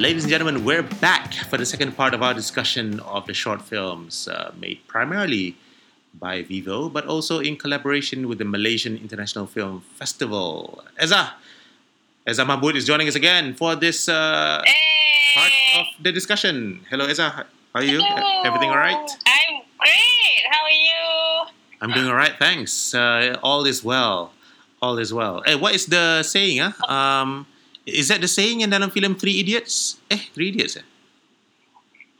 ladies and gentlemen, we're back for the second part of our discussion of the short films uh, made primarily by Vivo, but also in collaboration with the Malaysian International Film Festival. Eza, Eza Mahmud is joining us again for this uh, part of the discussion. Hello, Eza. How are you? Hello. Everything all right? I'm great. How are you? I'm doing all right, thanks. Uh, all is well. All is well. Eh, what is the saying? Ah, um, is that the saying in dalam filem Three Idiots? Eh, Three Idiots. Eh?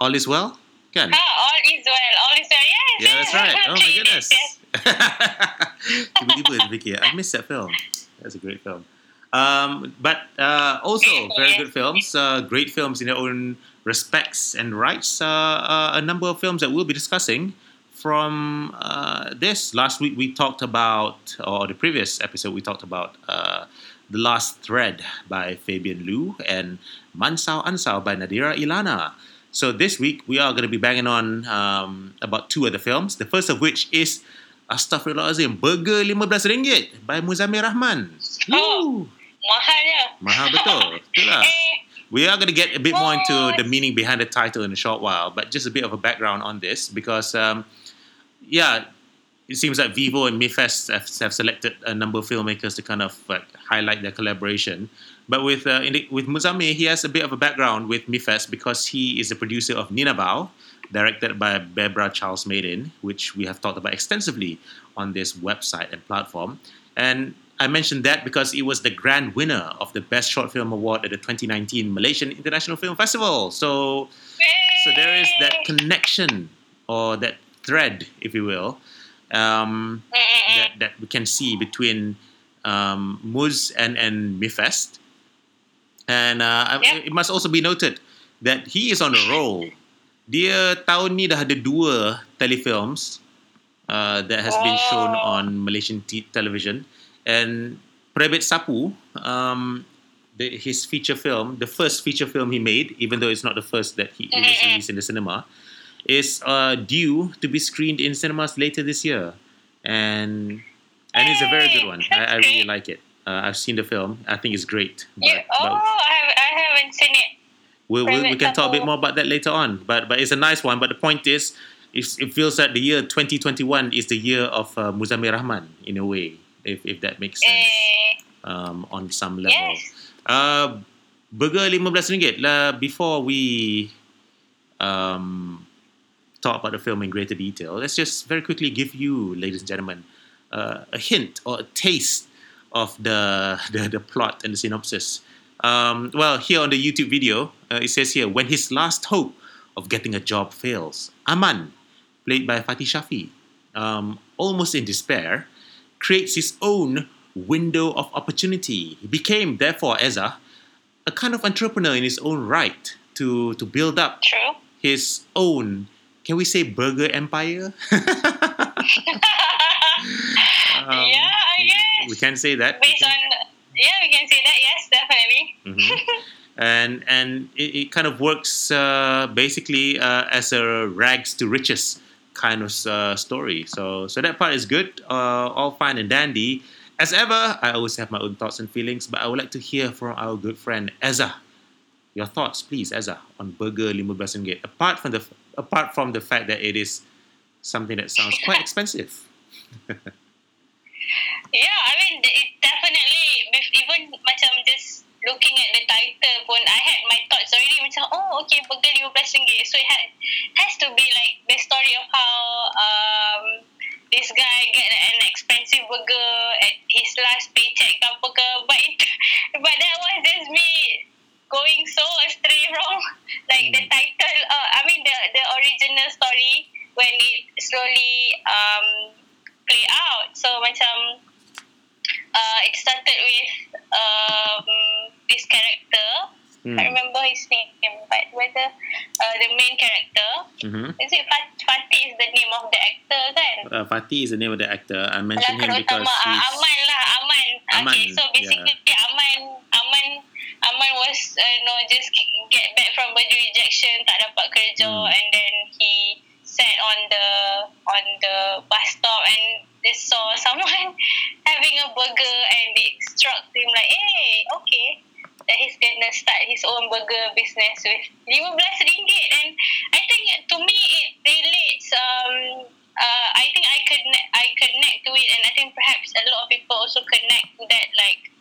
All is well, kan? Ah, all is well. All is well. Yes. Yeah, that's right. Oh my goodness. Tiba-tiba terfikir, I missed that film. That's a great film. Um, but uh, also very good films, uh, great films in their own respects and rights. Uh, uh, a number of films that we'll be discussing from uh, this. Last week we talked about, or the previous episode we talked about, uh, The Last Thread by Fabian Liu and Mansau Ansau by Nadira Ilana. So this week we are going to be banging on um, about two other films. The first of which is Astaghfirullahalazim, Burger RM15 by Muzammil Rahman. Oh. Woo! Mahalnya. Mahal betul. Itulah. Eh, We are going to get a bit more into the meaning behind the title in a short while, but just a bit of a background on this because, um, yeah, it seems like Vivo and Mifest have, have selected a number of filmmakers to kind of like, highlight their collaboration. But with uh, in the, with Muzammil, he has a bit of a background with Mifest because he is the producer of Nina Bao, directed by Bebra Charles Maiden, which we have talked about extensively on this website and platform. And I mentioned that because it was the grand winner of the Best Short Film Award at the 2019 Malaysian International Film Festival. So, so there is that connection or that thread, if you will, um, Mm, mm, mm. that, that we can see between um, Muz and, and Mifest. And uh, Yeah. it must also be noted that he is on a roll. Dia tahun ni dah ada dua telefilms uh, that has been shown Oh. on Malaysian t- television. And Prebet Sapu, um, the, his feature film, the first feature film he made, even though it's not the first that he, was released in the cinema, is uh, due to be screened in cinemas later this year. And and it's a very good one. I, I really like it. Uh, I've seen the film. I think it's great. But. Oh, but I, I haven't seen it. we, we, we can talk a bit more about that later on. But but it's a nice one. But the point is, it's, it feels like the year 2021 is the year of uh, Muzammil Rahman in a way, if, if that makes sense Eh, um, on some level. yes. Uh, burger RM15 lah. Before we um, talk about the film in greater detail, let's just very quickly give you, ladies and gentlemen, uh, a hint or a taste of the the, the plot and the synopsis. Um, well, here on the YouTube video, uh, it says here when his last hope of getting a job fails, Aman, played by Fatih Shafi, um, almost in despair, creates his own window of opportunity. He became, therefore, Eza, a kind of entrepreneur in his own right to, to build up True. his own, can we say, burger empire? Um, yeah, I guess. We can say that. Based on, yeah, we can say that. Yes, definitely. Mhm. and and it, it kind of works uh, basically uh, as a rags to riches kind of uh, story. So so that part is good, uh, all fine and dandy. As ever, I always have my own thoughts and feelings, but I would like to hear from our good friend Eza. Your thoughts, please, Eza, on Burger 15 Ringgit. Apart from the apart from the fact that it is something that sounds quite expensive. Yeah, I mean, it definitely, even macam just looking at the title pun, I had my thoughts already macam, oh, okay, burger RM15. So it had, has to be like the story of how um, this guy get an expensive burger at his last paycheck ke apa ke. But, it, but that was just me going so astray wrong. Like the title, uh, I mean the, the original story when it slowly um, play out. So macam uh, it started with um, this character. Hmm. I remember his name, but whether uh, the main character Mhm. is it Fat- Fatih is the name of the actor kan? Uh, Fatih is the name of the actor. I mentioned him because utama ah, he's Aman lah Aman. Aman, Okay, so basically Aman Was uh, you know just get back from baju rejection tak dapat kerja Hmm. and then he sat on the on the bus stop and they saw someone having a burger and it struck him like hey okay that he's gonna start his own burger business with RM15 and I think to me it relates um uh, I think I connect I connect to it and I think perhaps a lot of people also connect to that like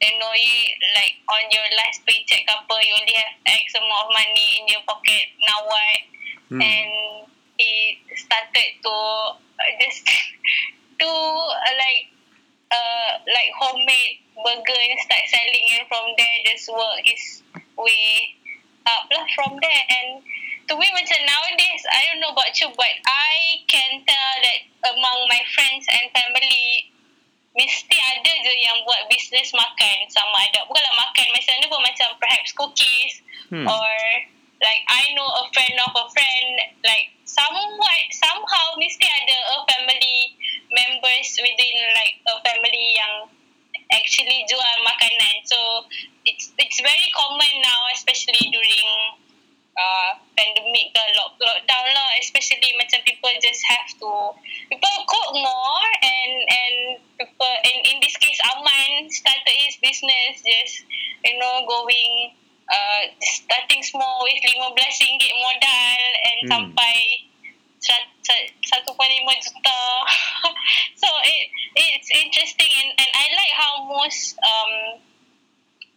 you like on your last paycheck apa you only have X amount of money in your pocket now what Hmm. and he started to uh, just to uh, like uh, like homemade burger and start selling and from there just work his way up lah from there and to me macam nowadays I don't know about you but I can tell that among my friends and family mesti ada je yang buat bisnes makan sama ada bukanlah makan macam ni pun macam perhaps cookies Hmm. or like I know a friend of a friend. Like somewhat somehow mesti ada a family members within like a family yang actually jual makanan. So it's it's very common now especially during uh, pandemic ke lock, lockdown lah especially macam people just have to people cook more and and people in in this case Aman started his business just you know going uh, starting small with RM15 modal and Hmm. sampai sat- sat- 1.5 juta so it it's interesting and, and I like how most um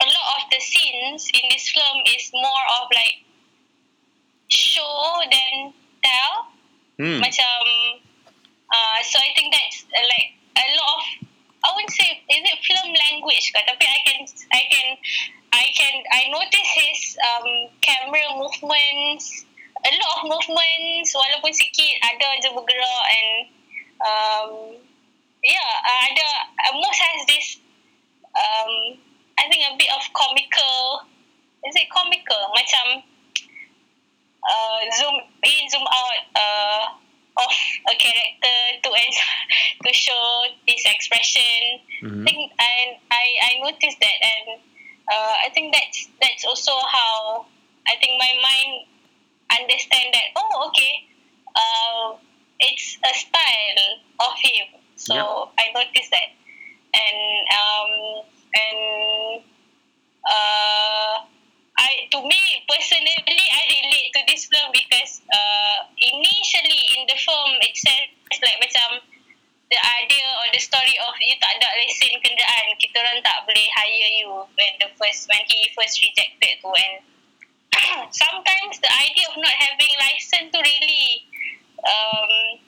a lot of the scenes in this film is more Hmm. macam uh, so I think that's uh, like a lot of I wouldn't say is it film language ke tapi I can I can I can I notice his um, camera movements a lot of movements walaupun sikit ada je bergerak and um, yeah uh, ada uh, most has this um, I think a bit of comical is it comical macam uh, zoom in, zoom out uh, of a character to to show his expression. Mhm. I think and I I noticed that and uh, I think that's that's also how I think my mind understand that oh okay uh, it's a style of him so Yeah. I noticed that and um and uh I to me personally I relate to this film because uh initially in the film itself it's like macam the idea or the story of you tak ada lesen kenderaan kita orang tak boleh hire you when the first when he first rejected tu and sometimes the idea of not having license tu really um,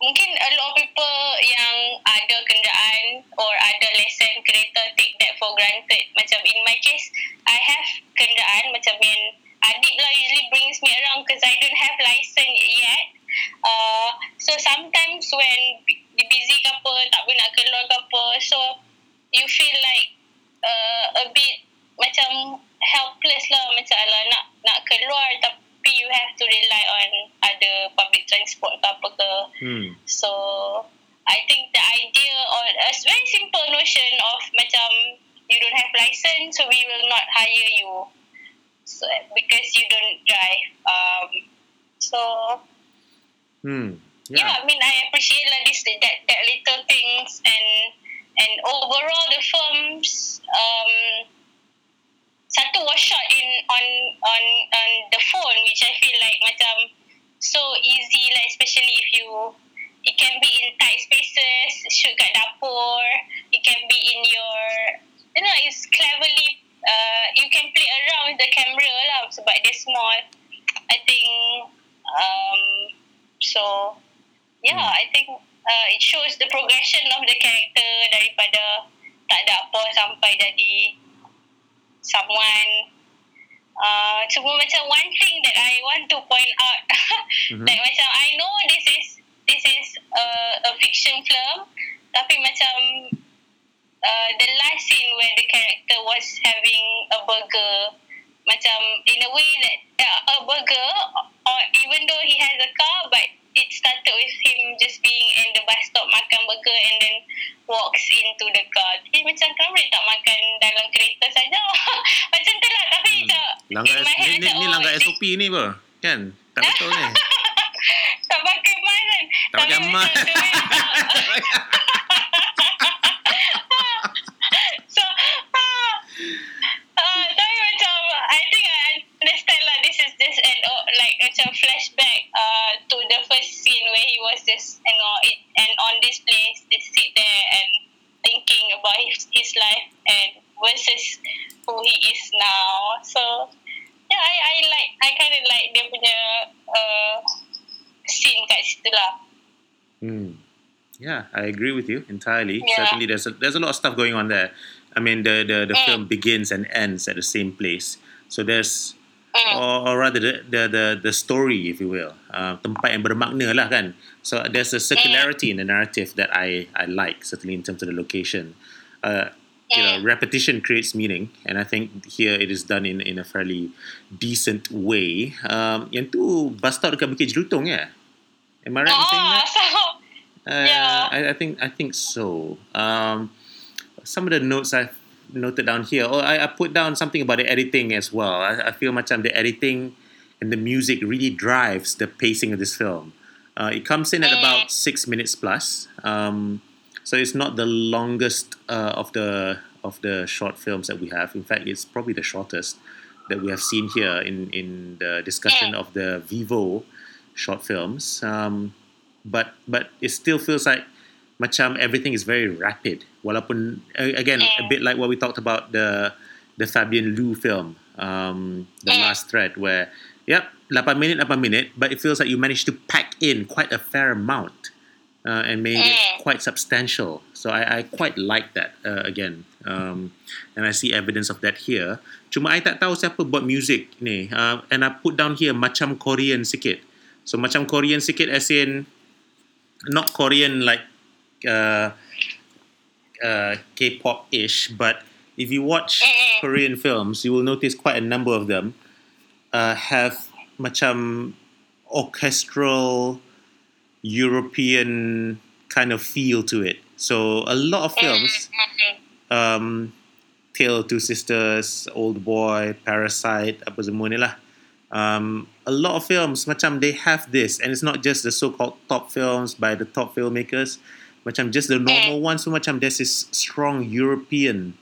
mungkin a lot of people yang ada kenderaan or ada lesen kereta take that for granted. Macam in my case, I have kenderaan macam yang adik lah usually brings me around because I don't have license yet. Uh, so sometimes when di busy ke apa, tak boleh nak keluar ke apa, so you feel like uh, a bit macam helpless lah macam alah nak nak keluar tapi you have to rely on ada public transport ke apa ke Hmm. So I think the idea or a very simple notion of macam you don't have license, so we will not hire you. So because you don't drive. Um, so Hmm. yeah. Yeah. I mean I appreciate like this that that little things and and overall the films um satu was shot in on on on the phone which I feel like macam so easy like especially if you it can be in tight spaces shoot kat dapur it can be in your you know it's cleverly uh, you can play around with the camera lah sebab dia small I think um so yeah Hmm. I think uh, it shows the progression of the character daripada tak ada apa sampai jadi someone uh, cuma macam one thing that I want to point out Mhm. like macam I know this is this is a, a fiction film tapi macam uh, the last scene where the character was having a burger macam in a way that yeah, a burger or even though he has a car but it started with him just being in the bus stop makan burger and then walks into the car jadi macam kenapa dia tak makan dalam kereta saja macam tu lah tapi Hmm. macam Langgar ni, ni, ni langgar SOP ni apa? Kan? Tak betul ni. tak pakai mask kan Tak pakai mask. I agree with you entirely. Yeah. Certainly, there's a, there's a lot of stuff going on there. I mean, the the, the Mm. film begins and ends at the same place. So there's, mm. or, or rather, the, the the the story, if you will, uh, tempat yang bermakna lah kan. So there's a circularity in the narrative that I I like certainly in terms of the location. Uh, you know, Mm. repetition creates meaning, and I think here it is done in in a fairly decent way. Um, yang tu bus stop dekat Bukit Jelutong ya? Am I right in saying oh that? Uh, Yeah. I, I think I think so. Um, some of the notes I've noted down here. Oh, I, I put down something about the editing as well. I, I feel much the editing and the music really drives the pacing of this film. Uh, it comes in at about six minutes plus, um, so it's not the longest uh, of the of the short films that we have. In fact, it's probably the shortest that we have seen here in in the discussion of the Vivo short films. Um, but but it still feels like macam everything is very rapid. Walaupun again a bit like what we talked about the the Fabian Liu film, um, the last thread, where yep, 8 minute, 8 minute, but it feels like you managed to pack in quite a fair amount uh, and made it quite substantial. So I, I quite like that uh, again, um, and I see evidence of that here. Cuma I tak tahu siapa buat music ni, uh, and I put down here macam Korean sikit. So macam Korean sikit as in not Korean like uh, uh, K-pop ish, but if you watch. Korean films, you will notice quite a number of them uh, have macam orchestral European kind of feel to it. So a lot of films, um, Tale of Two Sisters, Old Boy, Parasite, apa semua ni lah. Um, a lot of films macam they have this and it's not just the so-called top films by the top filmmakers. Macam just the normal ones so macam there's this strong European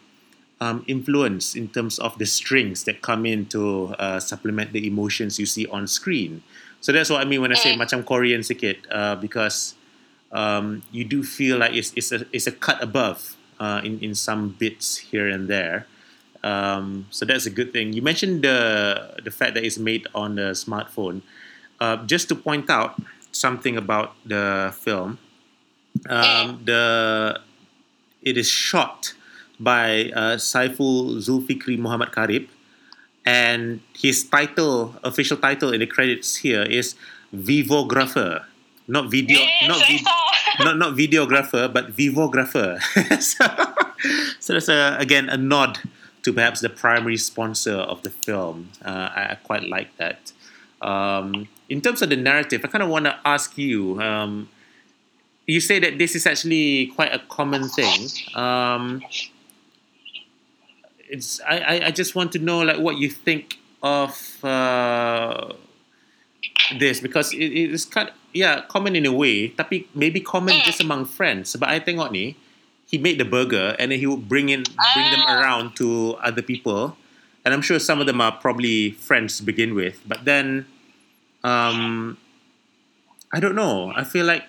um, influence in terms of the strings that come in to uh, supplement the emotions you see on screen. So that's what I mean when I say Mm. macam Korean sikit uh, because um, you do feel like it's, it's, a, it's a cut above uh, in, in some bits here and there um, so that's a good thing. You mentioned the the fact that it's made on the smartphone. Uh, just to point out something about the film, um, the it is shot by uh, Saiful Zulfikri Muhammad Karib, and his title, official title in the credits here is Vivographer, not video, yes not I vid- not not videographer, but vivographer. so, so that's a, again a nod to perhaps the primary sponsor of the film. Uh, I, I quite like that. Um, in terms of the narrative, I kind of want to ask you. Um, you say that this is actually quite a common thing. Um, it's I, I, I just want to know like what you think of uh, this because it, it's kind yeah common in a way tapi maybe common Mm. just among friends sebab I tengok ni he made the burger and then he would bring in bring them Ah. around to other people. And I'm sure some of them are probably friends to begin with. But then um I don't know. I feel like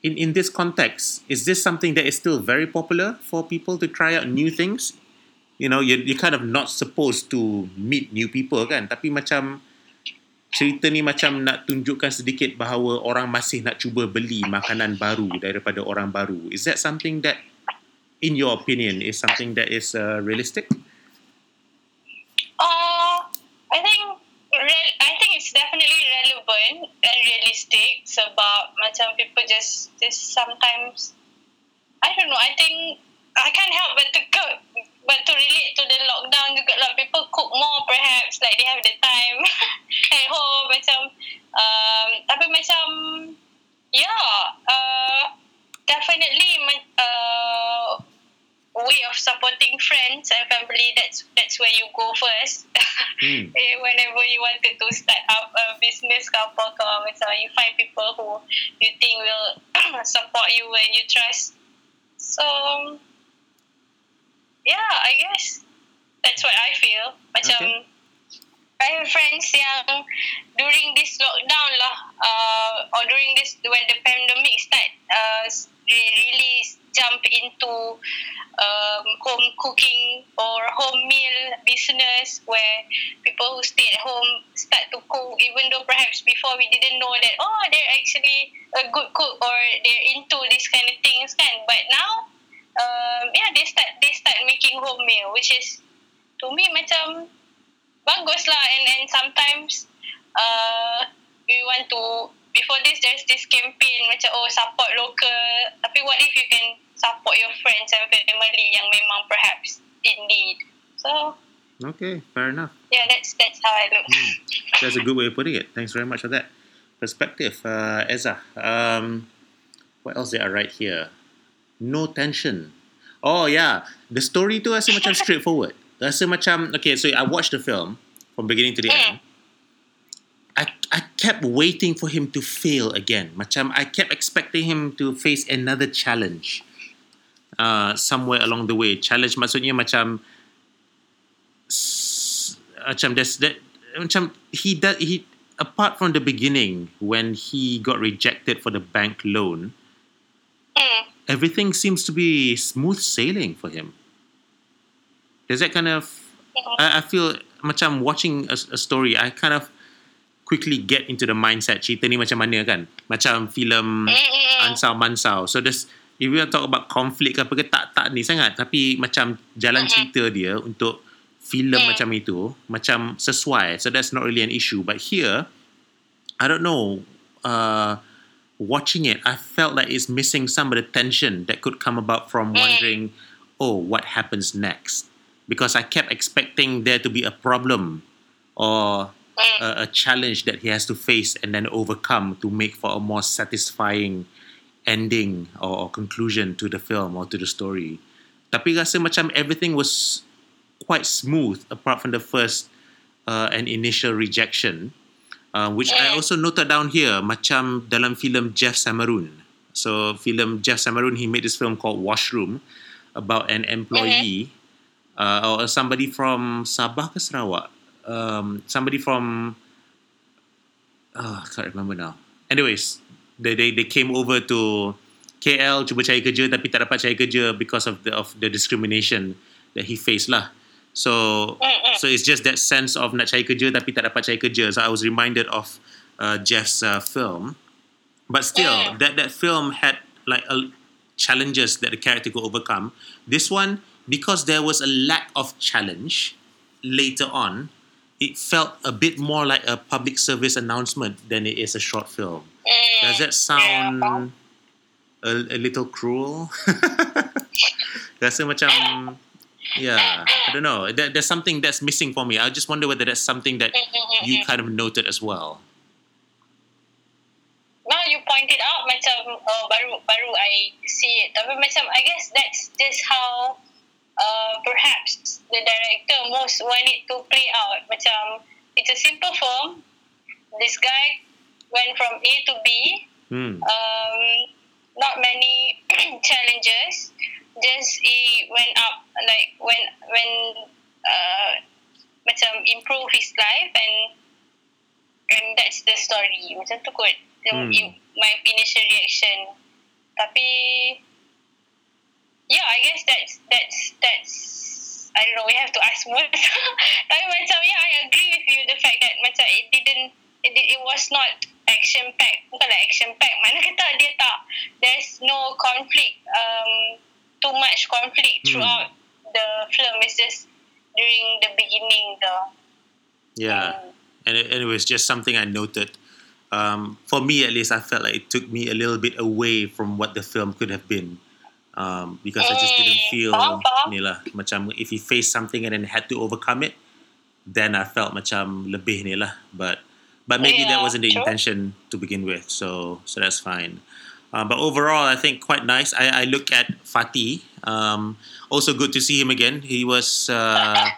in in this context is this something that is still very popular for people to try out new things? You know you you kind of not supposed to meet new people kan? Tapi macam cerita ni macam nak tunjukkan sedikit bahawa orang masih nak cuba beli makanan baru daripada orang baru. Is that something that in your opinion is something that is uh, realistic? Uh, I think re- I think it's definitely relevant and realistic sebab macam people just just sometimes I don't know I think I can't help but to cook but to relate to the lockdown juga lah. People cook more perhaps like they have the time at home macam um, tapi macam yeah uh, definitely ma- uh, way of supporting friends and family that's that's where you go first Hmm. Eh, whenever you wanted to start up a business ke apa ke macam you find people who you think will support you and you trust so yeah I guess that's what I feel macam I have friends yang during this lockdown lah, uh, or during this when the pandemic start, uh, they really jump into um, home cooking or home meal business where people who stay at home start to cook, even though perhaps before we didn't know that oh they're actually a good cook or they're into these kind of things, kan? But now, um, yeah, they start they start making home meal, which is to me macam bagus lah and and sometimes uh, we want to before this there's this campaign macam oh support local tapi what if you can support your friends and family yang memang perhaps in need so Okay, fair enough. yeah that's that's how I look Hmm. That's a good way of putting it. Thanks very much for that perspective, uh, Eza. Um, what else did I write here? No tension. Oh yeah, the story tu rasa macam straightforward. Rasa macam okay. So I watched the film from beginning to the end. I I kept waiting for him to fail again. Macam I kept expecting him to face another challenge. Uh, somewhere along the way, challenge maksudnya macam macam there's that macam he does he apart from the beginning when he got rejected for the bank loan mm. everything seems to be smooth sailing for him. There's that kind of I, I feel macam watching a, a story I kind of quickly get into the mindset cerita ni macam mana kan? Macam filem Mm-mm. Ansau Mansau so there's if we to talk about conflict ke apa ke tak tak ni sangat. Tapi macam jalan cerita dia untuk filem Mm. macam itu macam sesuai so that's not really an issue but here I don't know uh, watching it I felt like it's missing some of the tension that could come about from Mm. wondering oh what happens next because I kept expecting there to be a problem or a, a challenge that he has to face and then overcome to make for a more satisfying ending or, or conclusion to the film or to the story. Tapi rasa macam everything was quite smooth apart from the first uh, and initial rejection, uh, which I Mm. also noted down here macam dalam filem Jeff Samaroon. So film Jeff Samaroon, he made this film called Washroom about an employee uh, or somebody from Sabah ke Sarawak. Um, somebody from oh, I can't remember now. Anyways, they, they they came over to KL cuba cari kerja tapi tak dapat cari kerja because of the of the discrimination that he faced lah. So Mm-mm. so it's just that sense of nak cari kerja tapi tak dapat cari kerja. So I was reminded of uh, Jeff's uh, film, but still Mm. that that film had like a, challenges that the character could overcome. This one because there was a lack of challenge later on. It felt a bit more like a public service announcement than it is a short film. Mm. Does that sound a, a little cruel? Rasa macam, yeah, I don't know. There, there's something that's missing for me. I just wonder whether that's something that you kind of noted as well. now you pointed out macam uh, baru baru I see it tapi macam I guess that's just how uh, perhaps the director most want it to play out macam it's a simple film this guy went from A to B Hmm. um, not many challenges just he went up like when when uh, macam improve his life and and that's the story. Macam tu kot. Hmm. my initial reaction. Tapi yeah I guess that's that's that's I don't know we have to ask more. Tapi macam yeah I agree with you the fact that macam it didn't it, it was not action packed bukan like action packed mana kata dia tak there's no conflict um too much conflict Hmm. throughout the film it's just during the beginning the Yeah. um, and it, and it was just something I noted. Um, for me, at least, I felt like it took me a little bit away from what the film could have been, um, because I just didn't Mm, feel faham, faham. ni lah, macam if he faced something and then had to overcome it, then I felt macam lebih ni lah. But but maybe that wasn't the true. intention to begin with, so so that's fine. Uh, but overall, I think quite nice. I, I look at Fatih. Um, also good to see him again. He was uh,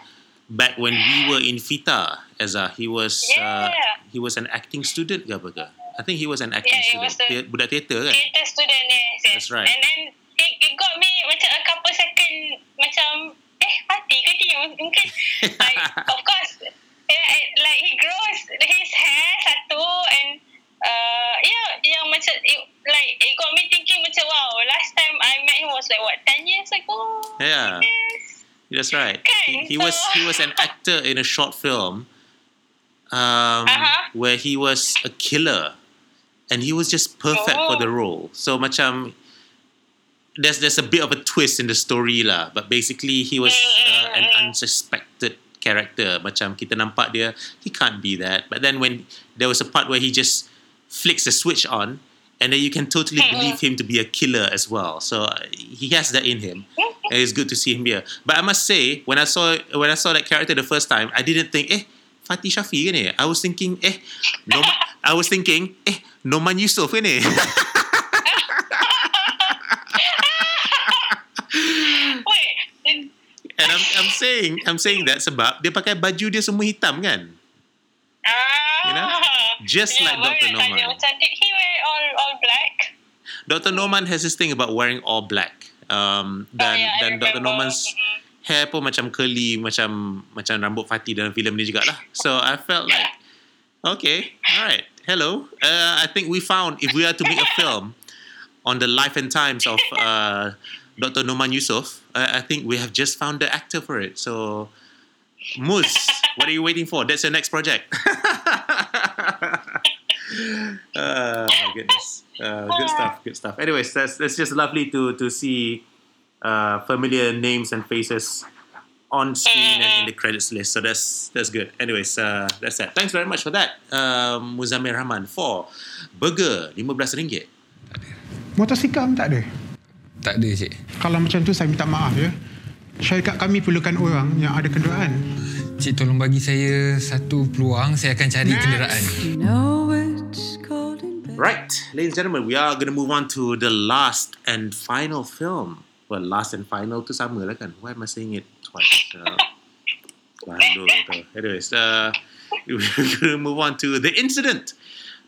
back when we were in Fita, Eza. He was uh, he was an acting student ke? I think he was an acting Yeah, he student. was a- budak teater kan? theatre student yes, yes. That's right. and then it, it got me macam a couple second macam eh hati ke dia mungkin like of course yeah, uh, yeah, yang macam it, like it got me thinking macam wow, last time I met him was like what 10 years ago. Yeah. Yes. That's right. Kan? He, he so... was he was an actor in a short film um uh-huh. where he was a killer and he was just perfect oh. for the role. So macam there's there's a bit of a twist in the story lah, but basically he was mm, mm, uh, an mm. unsuspected character. Macam kita nampak dia, he can't be that. But then when there was a part where he just flicks the switch on. And then you can totally believe him to be a killer as well. So uh, he has that in him. And it's good to see him here. But I must say, when I saw when I saw that character the first time, I didn't think, eh, Fatih Shafi ni? I was thinking, eh, Norman, I was thinking, eh, Norman Yusof ni? Wait. And I'm, I'm saying, I'm saying that sebab dia pakai baju dia semua hitam kan? Ah. You know? Just like Dr. Norman. Macam, did he wear all all black? Dr. Norman has this thing about wearing all black. Um, dan oh, yeah, dan Dr. Norman's Mm-mm. hair pun macam curly macam macam rambut Fatih dalam filem ni jugalah. So I felt like okay, all right. Hello. Uh, I think we found if we are to make a film on the life and times of uh, Dr. Norman Yusof, I, I think we have just found the actor for it. So Muz, what are you waiting for? That's your next project. uh, my goodness. Uh, good stuff. Good stuff. Anyways, that's that's just lovely to to see uh, familiar names and faces on screen and in the credits list. So that's that's good. Anyways, uh, that's that. Thanks very much for that, um, Muzammil Rahman for burger RM15. Motosikal pun tak ada. Tak ada cik. Kalau macam tu saya minta maaf ya. Syarikat kami perlukan orang yang ada kenderaan. Cik tolong bagi saya satu peluang. Saya akan cari kenderaan. In bed. Right, ladies and gentlemen, we are going to move on to the last and final film. Well, last and final tu sama lah kan? Why am I saying it twice? Uh, tu. Anyways, uh, we're going to move on to The Incident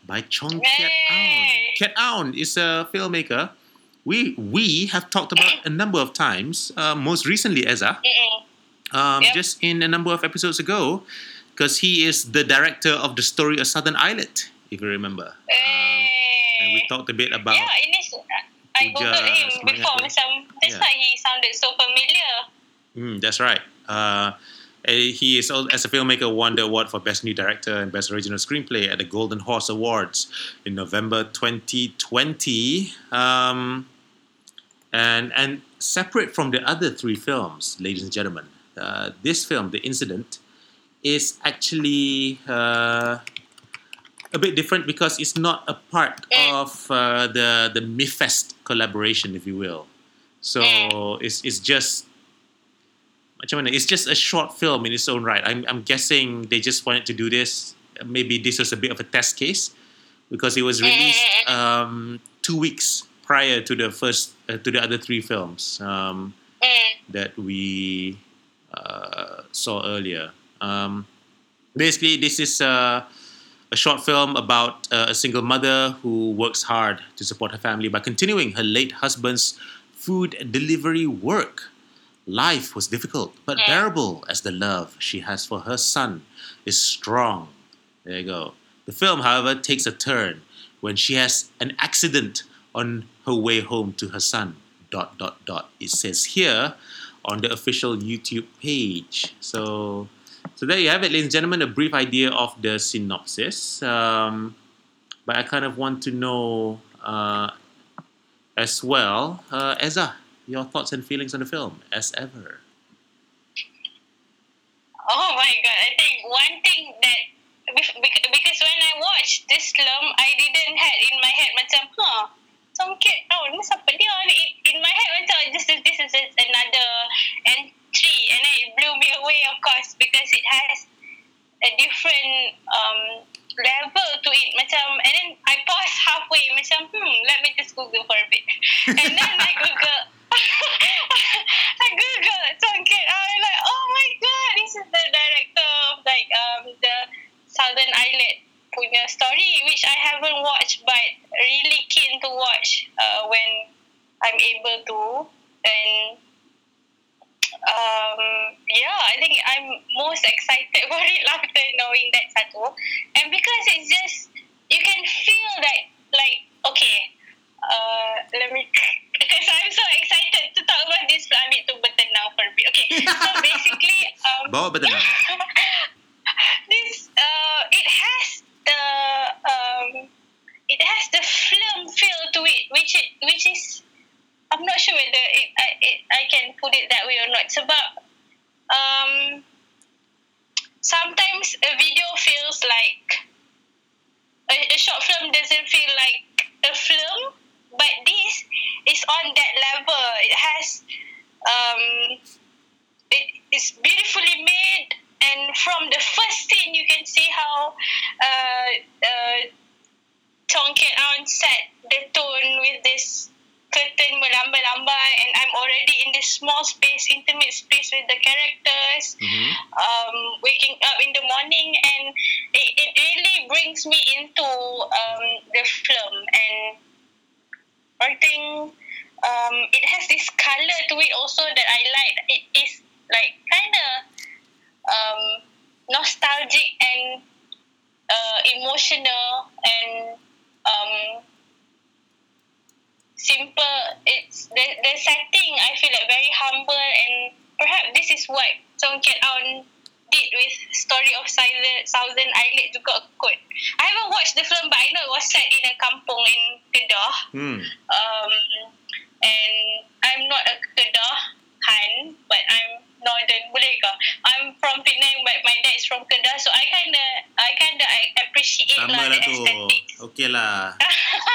by Chong Kiat Aun. Kiat Aun is a filmmaker we we have talked about a number of times, uh, most recently Mm-mm. um, Yep. just in a number of episodes ago, because he is the director of the story of Southern Islet, if you remember. Um, and we Eh. talked a bit about Yeah, it is. I googled him before. Macam, that's Yeah. why he sounded so familiar. Mm, that's right. Uh, he is as a filmmaker won the award for best new director and best original screenplay at the Golden Horse Awards in November 2020. Um, and and separate from the other three films, ladies and gentlemen, uh, this film, The Incident, is actually uh, a bit different because it's not a part of uh, the the Mifest collaboration, if you will. So it's it's just? It's just a short film in its own right. I'm I'm guessing they just wanted to do this. Maybe this was a bit of a test case because it was released um, two weeks prior to the first uh, to the other three films um, Mm. that we uh, saw earlier. Um, basically, this is uh, a short film about uh, a single mother who works hard to support her family by continuing her late husband's food delivery work. Life was difficult, but bearable as the love she has for her son is strong. There you go. The film, however, takes a turn when she has an accident on her way home to her son. Dot dot dot. It says here on the official YouTube page. So, so there you have it, ladies and gentlemen. A brief idea of the synopsis. Um, but I kind of want to know uh, as well, uh, Eza, your thoughts and feelings on the film, as ever. Oh my god! I think one thing that because when I watched this film, I didn't had in my head macam, huh, Chong Kiat, oh, ni siapa dia? In, in my head macam this is this is another entry, and then it blew me away, of course, because it has a different um level to it. Macam, and then I pause halfway, macam, hmm, let me just Google for a bit, and then I Google. I Google Chong Kiat. I'm like, oh my god, this is the director of like um the Southern Islet punya story, which I haven't watched, but really keen to watch uh, when I'm able to. And um, yeah, I think I'm most excited for it after knowing that satu. And because it's just you can feel that like okay, uh, let me because I'm so excited to talk about this. I need to bertenang for a bit. Okay, so Bawa bertenang. this uh, it has the um, it has the film feel to it, which it, which is I'm not sure whether it, I it, I can put it that way or not. Sebab um, sometimes a video feels like a, a short film doesn't feel like a film, but this is on that level. It has um, it is beautifully made, and from the first scene, you can see how uh, uh, Tong Aun set the tone with this curtain melambai-lambai, and I'm already in this small space, intimate space with the characters. Mhm. Um, waking up in the morning, and it, it really brings me into um, the film, and I think um, it has this color to it also that I like. It is like kind of um, nostalgic and uh, emotional and um, simple. It's the the setting. I feel like very humble and perhaps this is what Song Kiat Aun did with Story of Thousand Thousand Eyelid juga kot. I haven't watched the film, but I know it was set in a kampung in Kedah. Hmm. Um, and I'm not a Kedah Han, but I'm northern. Boleh ke? I'm from Penang, but my dad is from Kedah, so I kinda, I kinda, I appreciate Sama lah lah the tu. aesthetics. Okey lah.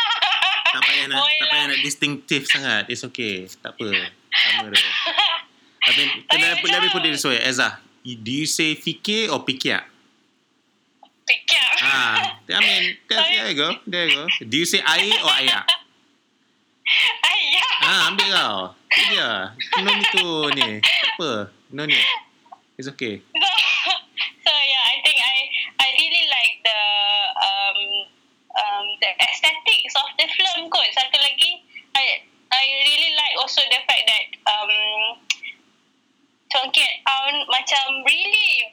tak payah nak, Oh, tak payah yelah. nak distinctive sangat. It's okay. Tak apa. Sama tu. I mean, can I, Tapi let me put it this way. Ezra, do you say fikir or pikir? Fikir. Ah, I mean, that's, there you go. There you go. Do you say air or ayak? Ayah. Ah, ambil kau. Fikir. No need to ni. Apa. No need. It's okay. so, so yeah, I think I I really like the um um the aesthetics of the film kot. Satu lagi, I I really like also the fact that um Chong Aun macam really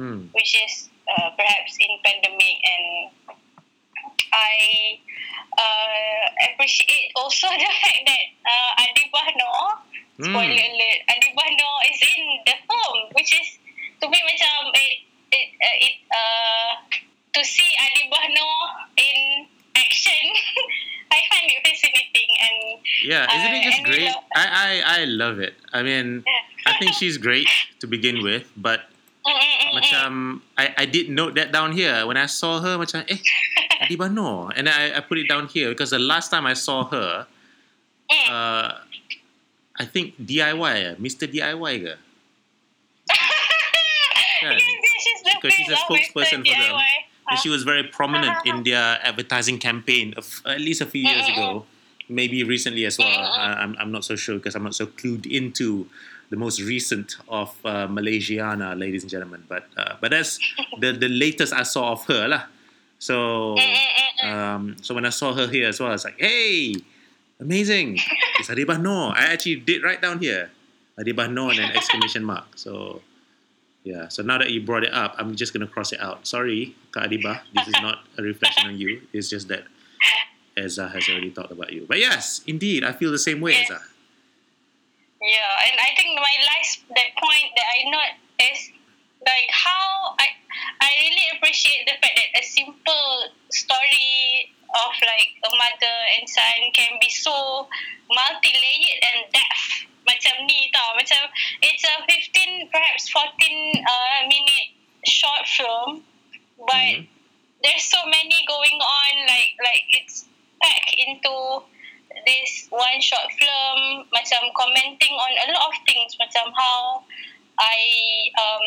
Hmm. which is uh, perhaps in pandemic and I uh, appreciate also the fact that uh, Adibah Noor Hmm. spoiler alert Adibah Noor is in the film which is to me macam it it, uh, it uh, to see Adibah Noor in action I find it fascinating and Yeah, isn't it Uh, just great? I, I, I love it. I mean, I think she's great to begin with, but Mm, mm, mm, mm. macam I, did note that down here when I saw her macam eh Adibah Noor and I, I put it down here because the last time I saw her uh, I think DIY Mr. DIY ke Kan? yes, yes, she's Because she's a spokesperson for them. And she was very prominent in their advertising campaign of at least a few years ago, maybe recently as well. I, I'm, I'm not so sure because I'm not so clued into the most recent of uh, Malaysiana, ladies and gentlemen. But uh, but that's the the latest I saw of her lah. So um, so when I saw her here as well, I was like, hey, amazing! It's Adibah Noor. I actually did write down here, Adibah Noor and an exclamation mark. So yeah. So now that you brought it up, I'm just gonna cross it out. Sorry, Kak Adibah. This is not a reflection on you. It's just that Eza has already talked about you. But yes, indeed, I feel the same way, Yes. Eza. Yeah, and I think my last that point that I note is like how I I really appreciate the fact that a simple story of like a mother and son can be so multi-layered and depth macam ni tau macam it's a 15 perhaps 14 uh, minute short film but Mhm. there's so many going on like like it's packed into this one short film macam commenting on a lot of things macam how I um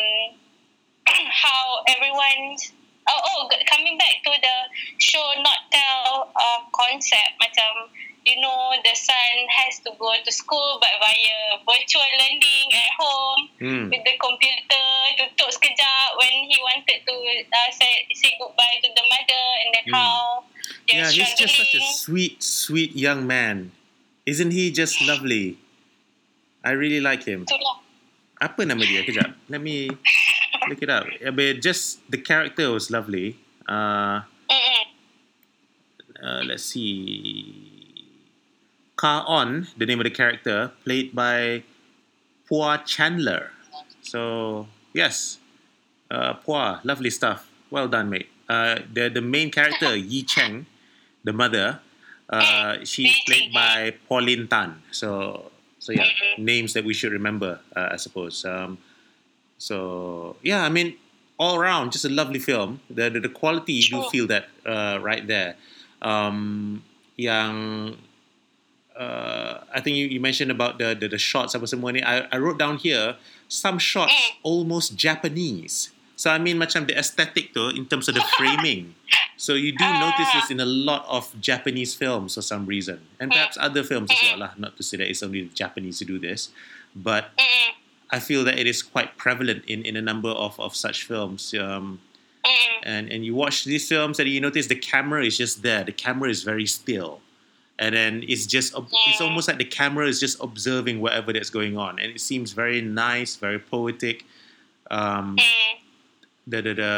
how everyone's oh oh coming back to the show not tell uh, concept macam you know the son has to go to school but via virtual learning at home Hmm. with the computer tutup sekejap when he wanted to uh, say, say goodbye to the mother and then Hmm. how Yeah, he's just such a sweet, sweet young man. Isn't he just lovely? I really like him. Itulah. Apa nama dia? Kejap. Let me look it up. But just the character was lovely. Uh, uh, let's see. Ka On, the name of the character, played by Pua Chandler. So yes, uh, Pua, lovely stuff. Well done, mate. Uh, the the main character Yi Cheng, the mother, uh, she's played by Pauline Tan. So so yeah, names that we should remember, uh, I suppose. Um, so yeah, I mean, all around, just a lovely film. The the, the quality you do feel that uh, right there. Um, yang uh, I think you, you mentioned about the, the the shots apa semua ni. I, I wrote down here some shots eh. almost Japanese. So I mean macam the aesthetic tu in terms of the framing. So you do ah. notice this in a lot of Japanese films for some reason, and eh. perhaps other films as eh. well. lah. Not to say that it's only the Japanese who do this, but I feel that it is quite prevalent in, in a number of, of such films. Um, and and you watch these films and you notice the camera is just there. The camera is very still, and then it's just it's almost like the camera is just observing whatever that's going on, and it seems very nice, very poetic. Um, the the the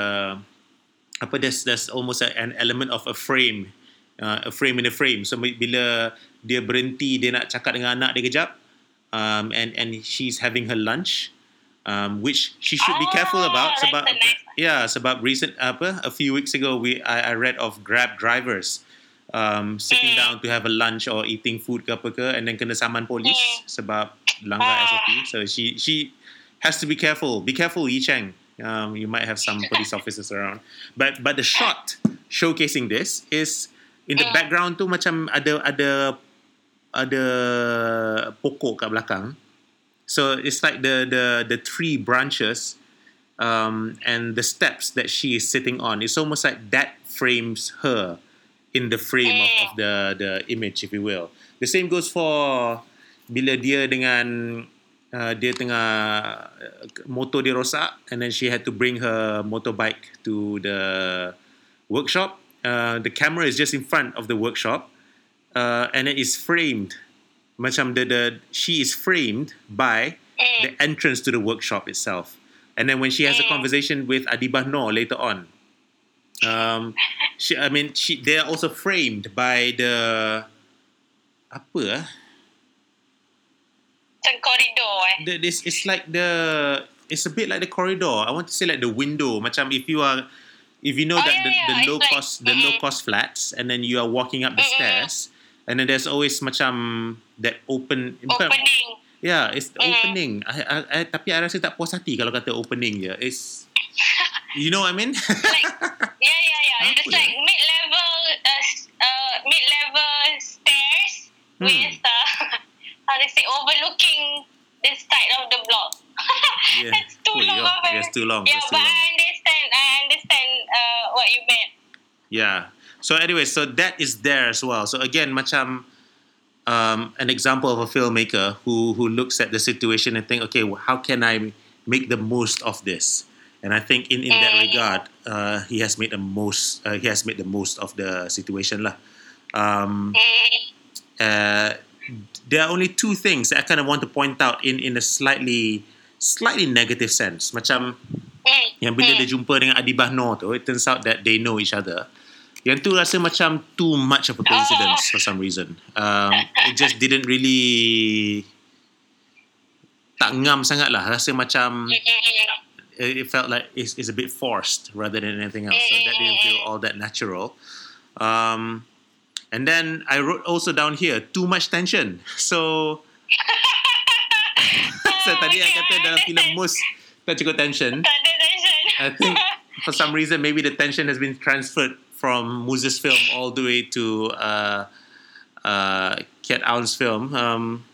apa there's there's almost an element of a frame, uh, a frame in a frame. So bila dia berhenti dia nak cakap dengan anak dia kejap, um, and and she's having her lunch, um, which she should be careful Oh, about. Sebab nice yeah, sebab recent apa a few weeks ago we I, I read of Grab drivers. Um, sitting Mm. down to have a lunch or eating food ke apa ke and then kena saman polis Mm. sebab langgar Ah. SOP. So she she has to be careful. Be careful, Yi Cheng. Um, you might have some police officers around. But but the shot showcasing this is in the Mm. background tu macam ada ada ada pokok kat belakang. So it's like the the the tree branches um, and the steps that she is sitting on. It's almost like that frames her in the frame of, of the the image, if you will. The same goes for bila dia dengan uh, dia tengah uh, motor dia rosak and then she had to bring her motorbike to the workshop. Uh, the camera is just in front of the workshop uh, and it is framed. Macam the, the she is framed by the entrance to the workshop itself. And then when she has a conversation with Adibah Noor later on, um, she, I mean, she, they are also framed by the apa ah? Macam koridor eh. the, this it's like the it's a bit like the corridor. I want to say like the window. Macam if you are if you know Oh, that yeah, the, yeah, the it's low like- cost the low mm-mm. cost flats and then you are walking up the Mm-mm. stairs and then there's always macam that open Opening. Yeah, it's the Mm. opening. I, I, I, tapi I rasa tak puas hati kalau kata opening je. It's you know what I mean? like yeah yeah yeah Apa it's like mid level uh, uh mid level stairs Hmm. with uh how to say overlooking this side of the block Yeah. that's too Oh, long yeah. That's too long. yeah That's but long. I understand I understand uh what you meant. Yeah. So anyway, so that is there as well. So again, macam um, an example of a filmmaker who who looks at the situation and think, okay, well, how can I make the most of this? And I think in, in that regard, uh, he has made the most. Uh, he has made the most of the situation lah. Um, uh, there are only two things that I kind of want to point out in in a slightly slightly negative sense. Macam yang bila dia jumpa dengan Adibah Noor tu, it turns out that they know each other. Yang tu rasa macam too much of a coincidence for some reason. Um, it just didn't really tak ngam sangat lah. Rasa macam it it felt like it's, it's a bit forced rather than anything else. So that didn't feel all that natural. Um, and then I wrote also down here too much tension. So so tadi I kata dalam filem Mus tak cukup tension. Tak ada tension. I think for some reason maybe the tension has been transferred from Moses' film all the way to uh, uh, Kiat Aun's film um,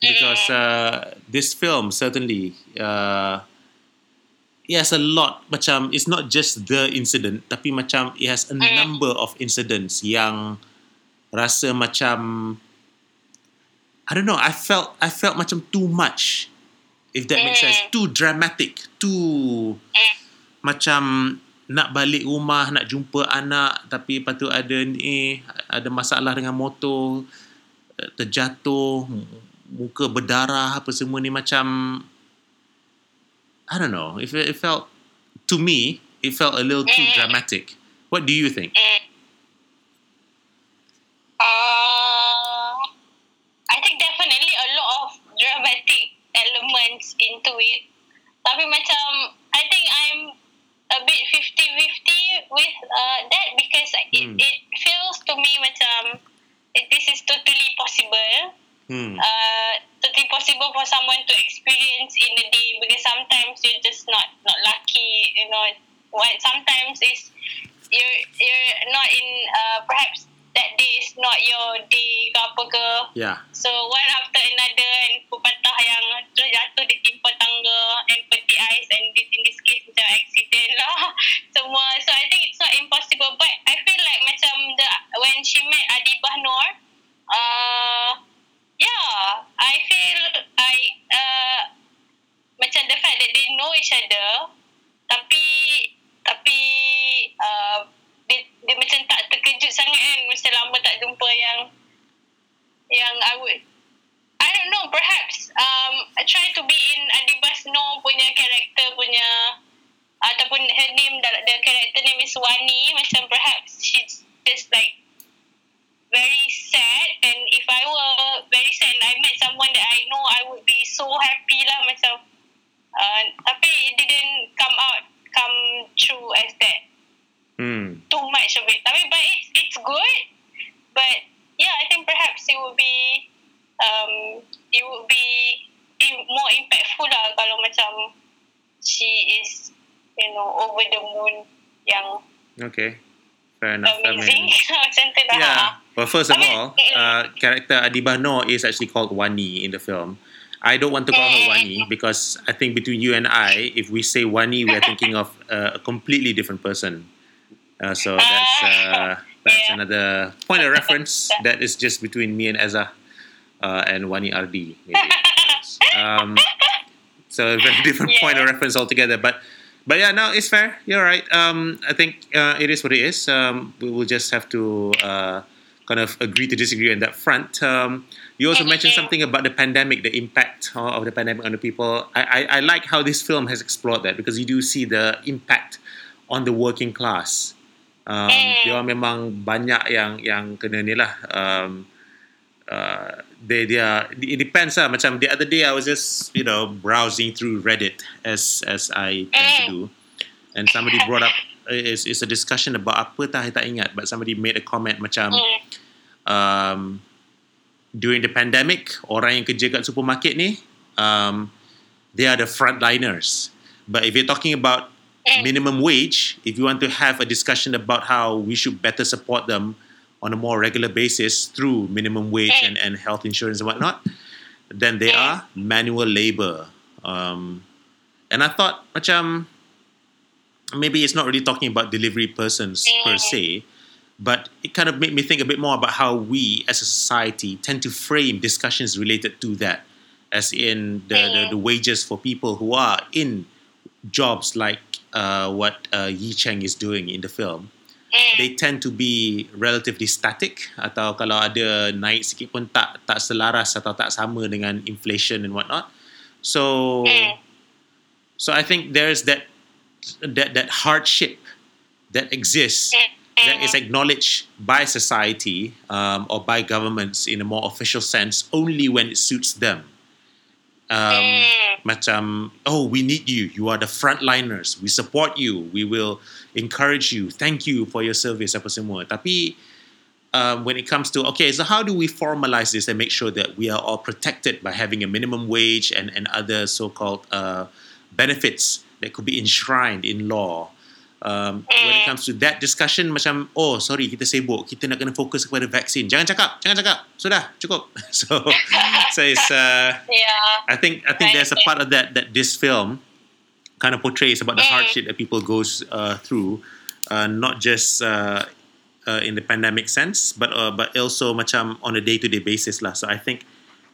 because uh, this film certainly uh, it has a lot macam it's not just the incident tapi macam it has a number of incidents yang rasa macam I don't know I felt I felt macam too much if that makes sense. Too dramatic too macam nak balik rumah nak jumpa anak tapi lepas tu ada ni ada masalah dengan motor eh, terjatuh muka berdarah apa semua ni macam I don't know if it, it felt to me it felt a little too dramatic what do you think Uh, I think definitely a lot of dramatic elements into it. Tapi macam, I think I'm a bit 50-50 with uh, that because it, Hmm. it feels to me macam it, this is totally possible. hmm. Uh, possible for someone to experience in a day because sometimes you're just not not lucky. You know, what sometimes is you're you're not in uh, perhaps that day is not your day ke apa ke. yeah So one after another and pepatah yang terus jatuh di timpa tangga and peti ais and this, in this case macam accident lah semua. So I think it's not impossible but I feel like macam the when she met Adibah Noor uh, yeah I feel I uh, macam the fact that they know each other tapi tapi uh, dia, dia macam tak terkejut sangat kan macam lama tak jumpa yang yang I would I don't know perhaps um I try to be in Adibas No punya character punya ataupun her name the, the character name is Wani macam perhaps she's just like very sad and if I were very sad and I met someone that I know I would be so happy lah macam uh, tapi it didn't come out come true as that hmm. too much of it. I mean, but it's it's good. But yeah, I think perhaps it would be um it would be more impactful lah kalau macam she is you know over the moon yang okay fair enough amazing macam tu lah. Yeah. Well, first of all, uh, character Adibah Noor is actually called Wani in the film. I don't want to call her. Wani because I think between you and I, if we say Wani, we're thinking of uh, a completely different person. Uh, so that's uh, that's Yeah. another point of reference that is just between me and Eza uh, and Wani Ardy. Um, so a very different point of reference altogether. But but yeah, no, it's fair. You're right. Um, I think uh, it is what it is. Um, we will just have to uh, kind of agree to disagree on that front. Um, you also mentioned something about the pandemic, the impact of of the pandemic on the people. I, I, I like how this film has explored that because you do see the impact on the working class. Um, dia orang memang banyak yang yang kena ni lah. Um, uh, they they are it depends lah. Macam the other day I was just you know browsing through Reddit as as I tend to do, and somebody brought up is is a discussion about apa tak I tak ingat, but somebody made a comment macam Mm. um, during the pandemic orang yang kerja kat supermarket ni um, they are the frontliners. But if you're talking about minimum wage, if you want to have a discussion about how we should better support them on a more regular basis through minimum wage and, and health insurance and whatnot, then they are manual labor. Um, and I thought, macam, maybe it's not really talking about delivery persons per Mm. se, but it kind of made me think a bit more about how we as a society tend to frame discussions related to that, as in the, the, the wages for people who are in jobs like uh, what uh, Yi Cheng is doing in the film. Mm. They tend to be relatively static atau kalau ada naik sikit pun tak tak selaras atau tak sama dengan inflation and whatnot. So so I think there's that that that hardship that exists that is acknowledged by society um, or by governments in a more official sense only when it suits them. Um, Mm. macam oh we need you. You are the frontliners. We support you. We will encourage you. Thank you for your service apa semua. Tapi um, when it comes to okay so how do we formalize this and make sure that we are all protected by having a minimum wage and, and other so-called uh, benefits that could be enshrined in law um, when it comes to that discussion macam oh sorry kita sibuk kita nak kena fokus kepada vaksin jangan cakap jangan cakap sudah cukup so so it's uh, Yeah. I think I think there's a part of that that this film kind of portrays about the Mm. hardship that people goes uh, through, uh, not just uh, uh, in the pandemic sense, but uh, but also macam on a day to day basis lah. So I think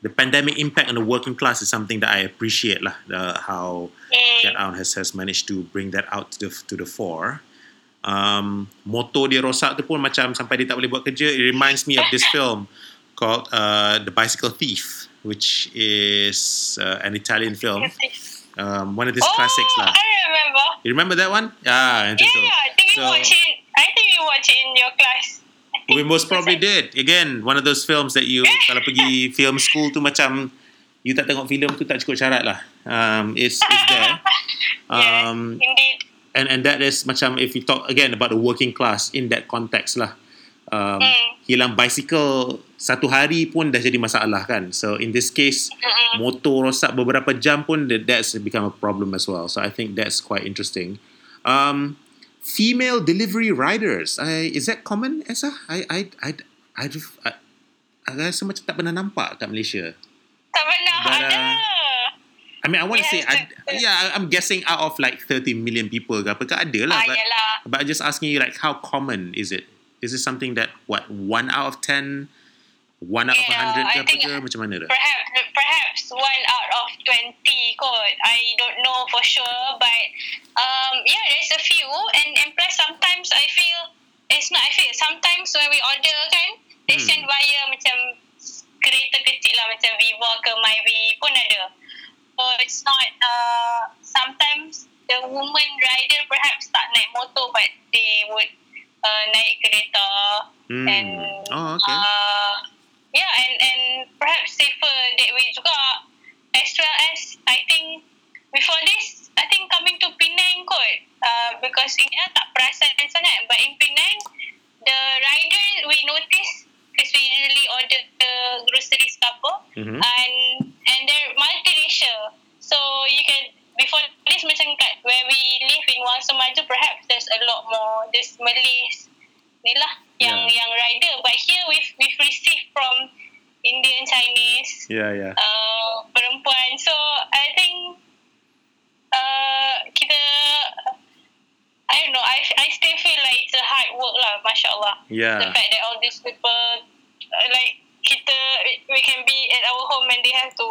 the pandemic impact on the working class is something that I appreciate lah. The, how Get Out has has managed to bring that out to the to the fore. Um, motor dia rosak tu pun macam sampai dia tak boleh buat kerja. It reminds me of this film called uh, The Bicycle Thief, which is uh, an Italian film. Um, one of these oh, classics lah. I remember. You remember that one? Ah, I think Yeah, so. I think you So- watch it. I think you watch it in your class. We most probably did. Again, one of those films that you kalau pergi film school tu macam you tak tengok filem tu tak cukup syarat lah. Um, it's it's there. yes, Um, indeed. and and that is macam if we talk again about the working class in that context lah. Um, Mm. hilang bicycle satu hari pun dah jadi masalah kan. So in this case, Mm-mm. motor rosak beberapa jam pun that- that's become a problem as well. So I think that's quite interesting. Um, female delivery riders, I, is that common, Esa? I I I I, I, I rasa macam tak pernah nampak kat Malaysia. Tak pernah But, ada. uh, I mean, I want to say, Yes, I, yeah, I- I'm guessing out of like 30 million people, ke apa ke ada lah. ah, but, yalah. but I'm just asking you, like, how common is it? Is it something that, what, one out of 10? One out of Yeah, 100 ke apa ke? Macam mana dah? Perhaps perhaps one out of 20 kot. I don't know for sure but um yeah there's a few and and plus sometimes I feel it's not I feel sometimes when we order kan they Hmm. send via macam kereta kecil lah macam Viva ke Myvi pun ada. So it's not uh sometimes the woman rider perhaps tak naik motor but they would uh, naik kereta Hmm. and Oh, okay. uh, yeah and and perhaps safer that way juga. As well as I think before this I think coming to Penang kot. Uh, because in uh, tak perasan sangat. But in Penang the rider we notice because we usually order the groceries apa. Mhm. and and they're multiracial. So you can before this macam kat where we live in Wang Semaju perhaps there's a lot more. There's Malays. Ni lah yang Yeah. yang rider but here we've we've received from Indian Chinese Yeah, yeah. uh, perempuan so I think uh, kita I don't know I I still feel like it's a hard work lah Masya Allah the Yeah. fact that all these people uh, like kita we can be at our home and they have to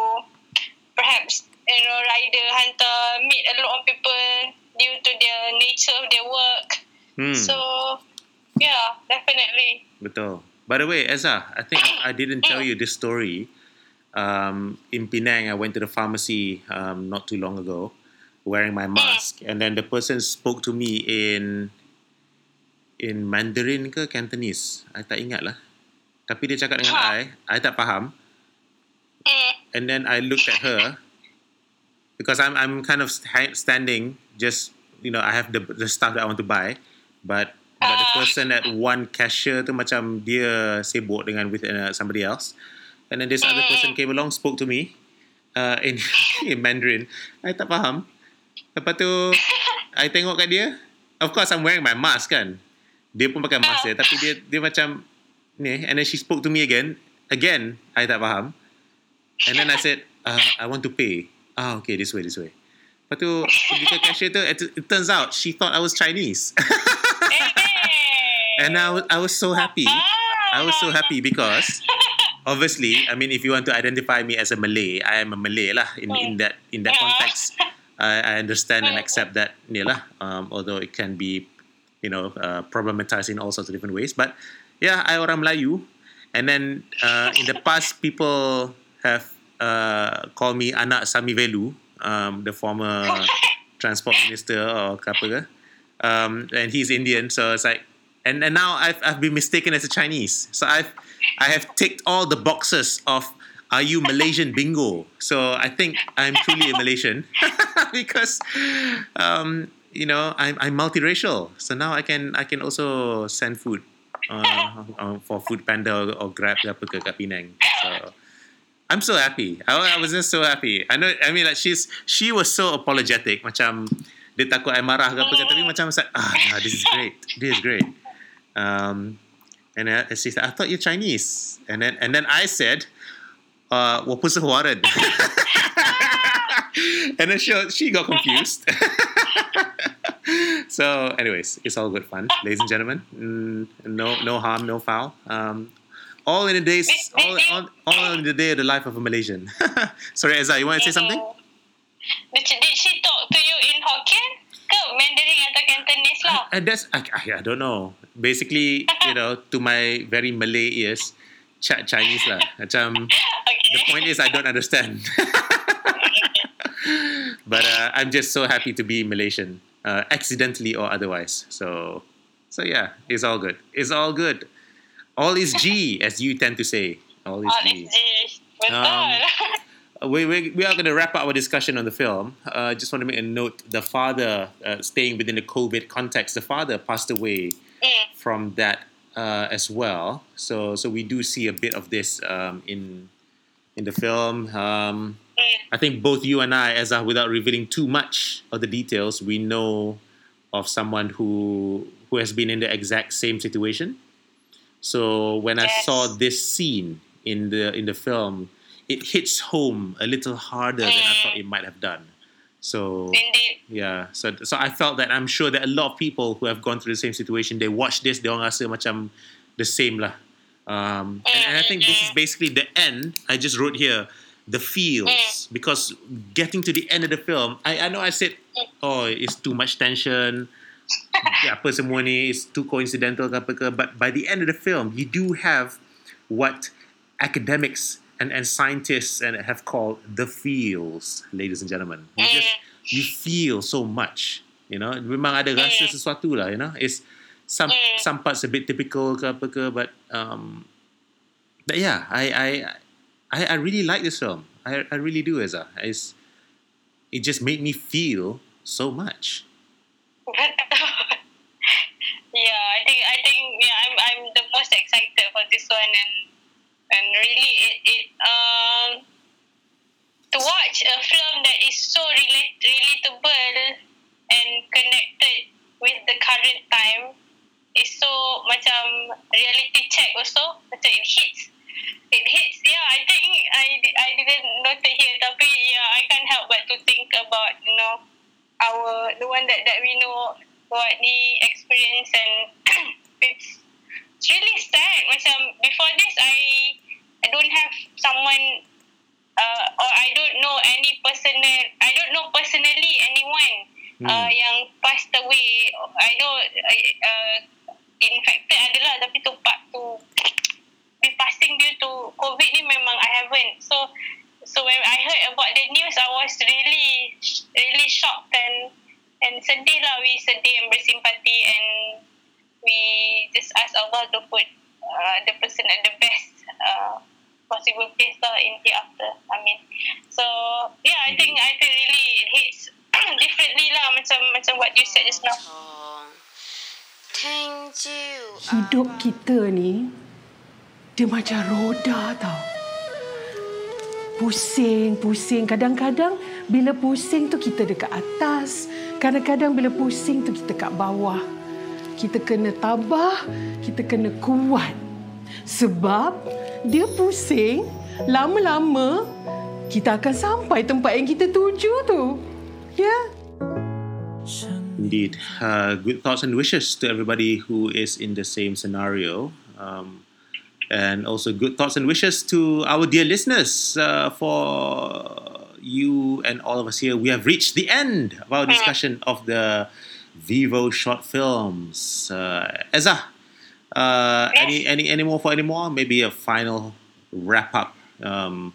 perhaps you know rider hantar meet a lot of people due to their nature of their work Hmm. so yeah definitely Betul. By the way, Eza, I think I didn't tell you this story. Um, in Penang, I went to the pharmacy um, not too long ago, wearing my mask, and then the person spoke to me in in Mandarin ke Cantonese. I tak ingat lah. Tapi dia cakap dengan. I, I tak faham. mm, And then I looked at her because I'm I'm kind of standing just you know I have the the stuff that I want to buy, but but the Ah. person at one cashier tu macam dia sibuk dengan with uh, somebody else, and then this other person came along spoke to me uh, in in Mandarin. I tak faham. Lepas tu I tengok kat dia. Of course I'm wearing my mask kan. Dia pun pakai mask dia tapi dia dia macam ni and then she spoke to me again. Again I tak faham. And then I said, uh, I want to pay. Ah, okay, this way, this way. Lepas Lepas tu pergi ke cashier tu, it, it turns out she thought I was Chinese. And I was, I was so happy. I was so happy because obviously, I mean, if you want to identify me as a Malay, I am a Malay lah in, in that in that context. I, I understand and accept that, ni lah. Um, although it can be, you know, uh, problematized in all sorts of different ways. But yeah, I orang Melayu, and then uh, in the past, people have uh, called me anak Samy Vellu, um, the former transport minister or apa ke. Um, and he's Indian, so it's like, and, and now I've, I've been mistaken as a Chinese. So I've I have ticked all the boxes of are you Malaysian bingo. So I think I'm truly a Malaysian because um, you know I'm, I'm multiracial. So now I can I can also send food uh, uh, for Food Panda or, or Grab apa ke kat Penang. So I'm so happy. I, I was just so happy. I know. I mean, like she's she was so apologetic. Macam dia takut I marah ke apa ke. Tapi macam ah, this is great. This is great. Um, and, then she said, "I thought you're Chinese." And then and then I said, uh, 我不是华人. and then she, she got confused. so, anyways, it's all good fun, ladies and gentlemen. Mm, no, no harm, no foul. Um, all in the days, all, all, all in the day of the life of a Malaysian. Sorry, Eza, you want to say something? Lah? Uh, that's I, I, I don't know. Basically, you know, to my very Malay ears, chat Chinese lah. Macam Okay. the point is I don't understand. but uh, I'm just so happy to be Malaysian, uh, accidentally or otherwise. So, so yeah, it's all good. It's all good. All is G, as you tend to say. All is Oh, G. is betul. Um, we, we, we are going to wrap up our discussion on the film. I uh, just want to make a note. The father, uh, staying within the COVID context, the father passed away Mm. from that uh, as well. So so we do see a bit of this um, in in the film. Um, Mm. I think both you and I, as without revealing too much of the details, we know of someone who who has been in the exact same situation. So when I saw this scene in the in the film, it hits home a little harder than I thought it eh. might have done. So Indeed. yeah, so so I felt that I'm sure that a lot of people who have gone through the same situation, they watch this, they orang rasa macam the same lah. Um, and, and I think this is eh, eh, basically the end. I just wrote here the feels because getting to the end of the film, I, I know I said, oh, it's too much tension. yeah, apa semua ni is too coincidental ke apa ke. But by the end of the film, you do have what academics and, and scientists and have called the feels, ladies and gentlemen. You just you eh. feel so much. You know, memang ada rasa eh. sesuatu lah. You know, it's some eh. some parts a bit typical ke apa ke, but um, but yeah, I I I, I really like this film. I I really do, Eza. It's it just made me feel so much. yeah, I think I think yeah, I'm I'm the most excited for this one and and really it it um to watch a film that is so relate, relatable and connected with the current time is so macam reality check also. Macam it hits it hits yeah I think I I didn't note it here tapi yeah I can't help but to think about you know our the one that that we know what the experience and it's it's really sad macam before this I I don't have someone uh, or I don't know any personal I don't know personally anyone uh, yang passed away I know uh, infected adalah tapi tu part tu be passing due to COVID ni memang I haven't so so when I heard about the news I was really really shocked and and sedih lah we sedih and bersimpati and we just ask Allah to put uh, the person at the best uh, possible place lah in hereafter Amin so yeah I think I think really it hits differently lah macam macam what you said just now 聽朝 Hidup kita ni dia macam roda tau. Pusing, pusing. Kadang-kadang bila pusing tu kita dekat atas. Kadang-kadang bila pusing tu kita kat bawah. Kita kena tabah, kita kena kuat. Sebab dia pusing, lama-lama kita akan sampai tempat yang kita tuju tu. Yeah. Indeed. Uh, good thoughts and wishes to everybody who is in the same scenario. Um, and also good thoughts and wishes to our dear listeners uh, for you and all of us here. We have reached the end of our discussion of the Vivo short films. Uh, Eza, uh, any, any, any more for any more? Maybe a final wrap up um,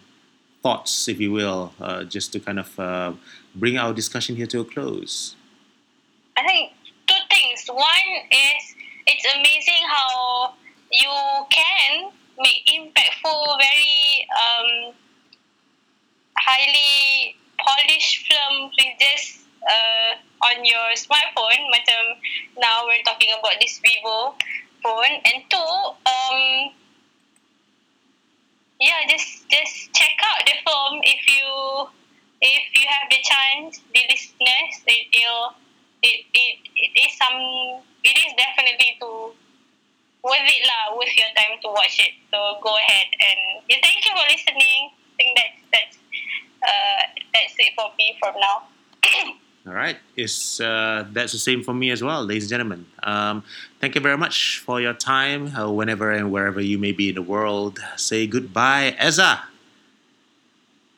thoughts, if you will, uh, just to kind of uh, bring our discussion here to a close. I think two things. One is it's amazing how you can make impactful, very um, highly polished film with just uh, on your smartphone. Macam now we're talking about this Vivo phone, and two, um, yeah, just just check out the film if you if you have the chance, the listeners, it will it, it it is some it is definitely to worth it lah worth your time to watch it. So go ahead and yeah, thank you for listening. I think that's that's uh, that's it for me from now. All right, it's uh, that's the same for me as well, ladies and gentlemen. Um, thank you very much for your time, uh, whenever and wherever you may be in the world. Say goodbye, Eza,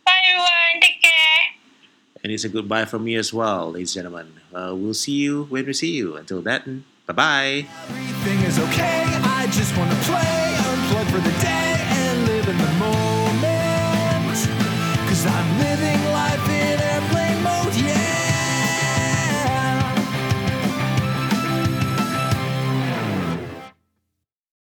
Bye everyone. Take care. And it's a goodbye from me as well, ladies and gentlemen. Uh, we'll see you when we see you. Until then, bye bye.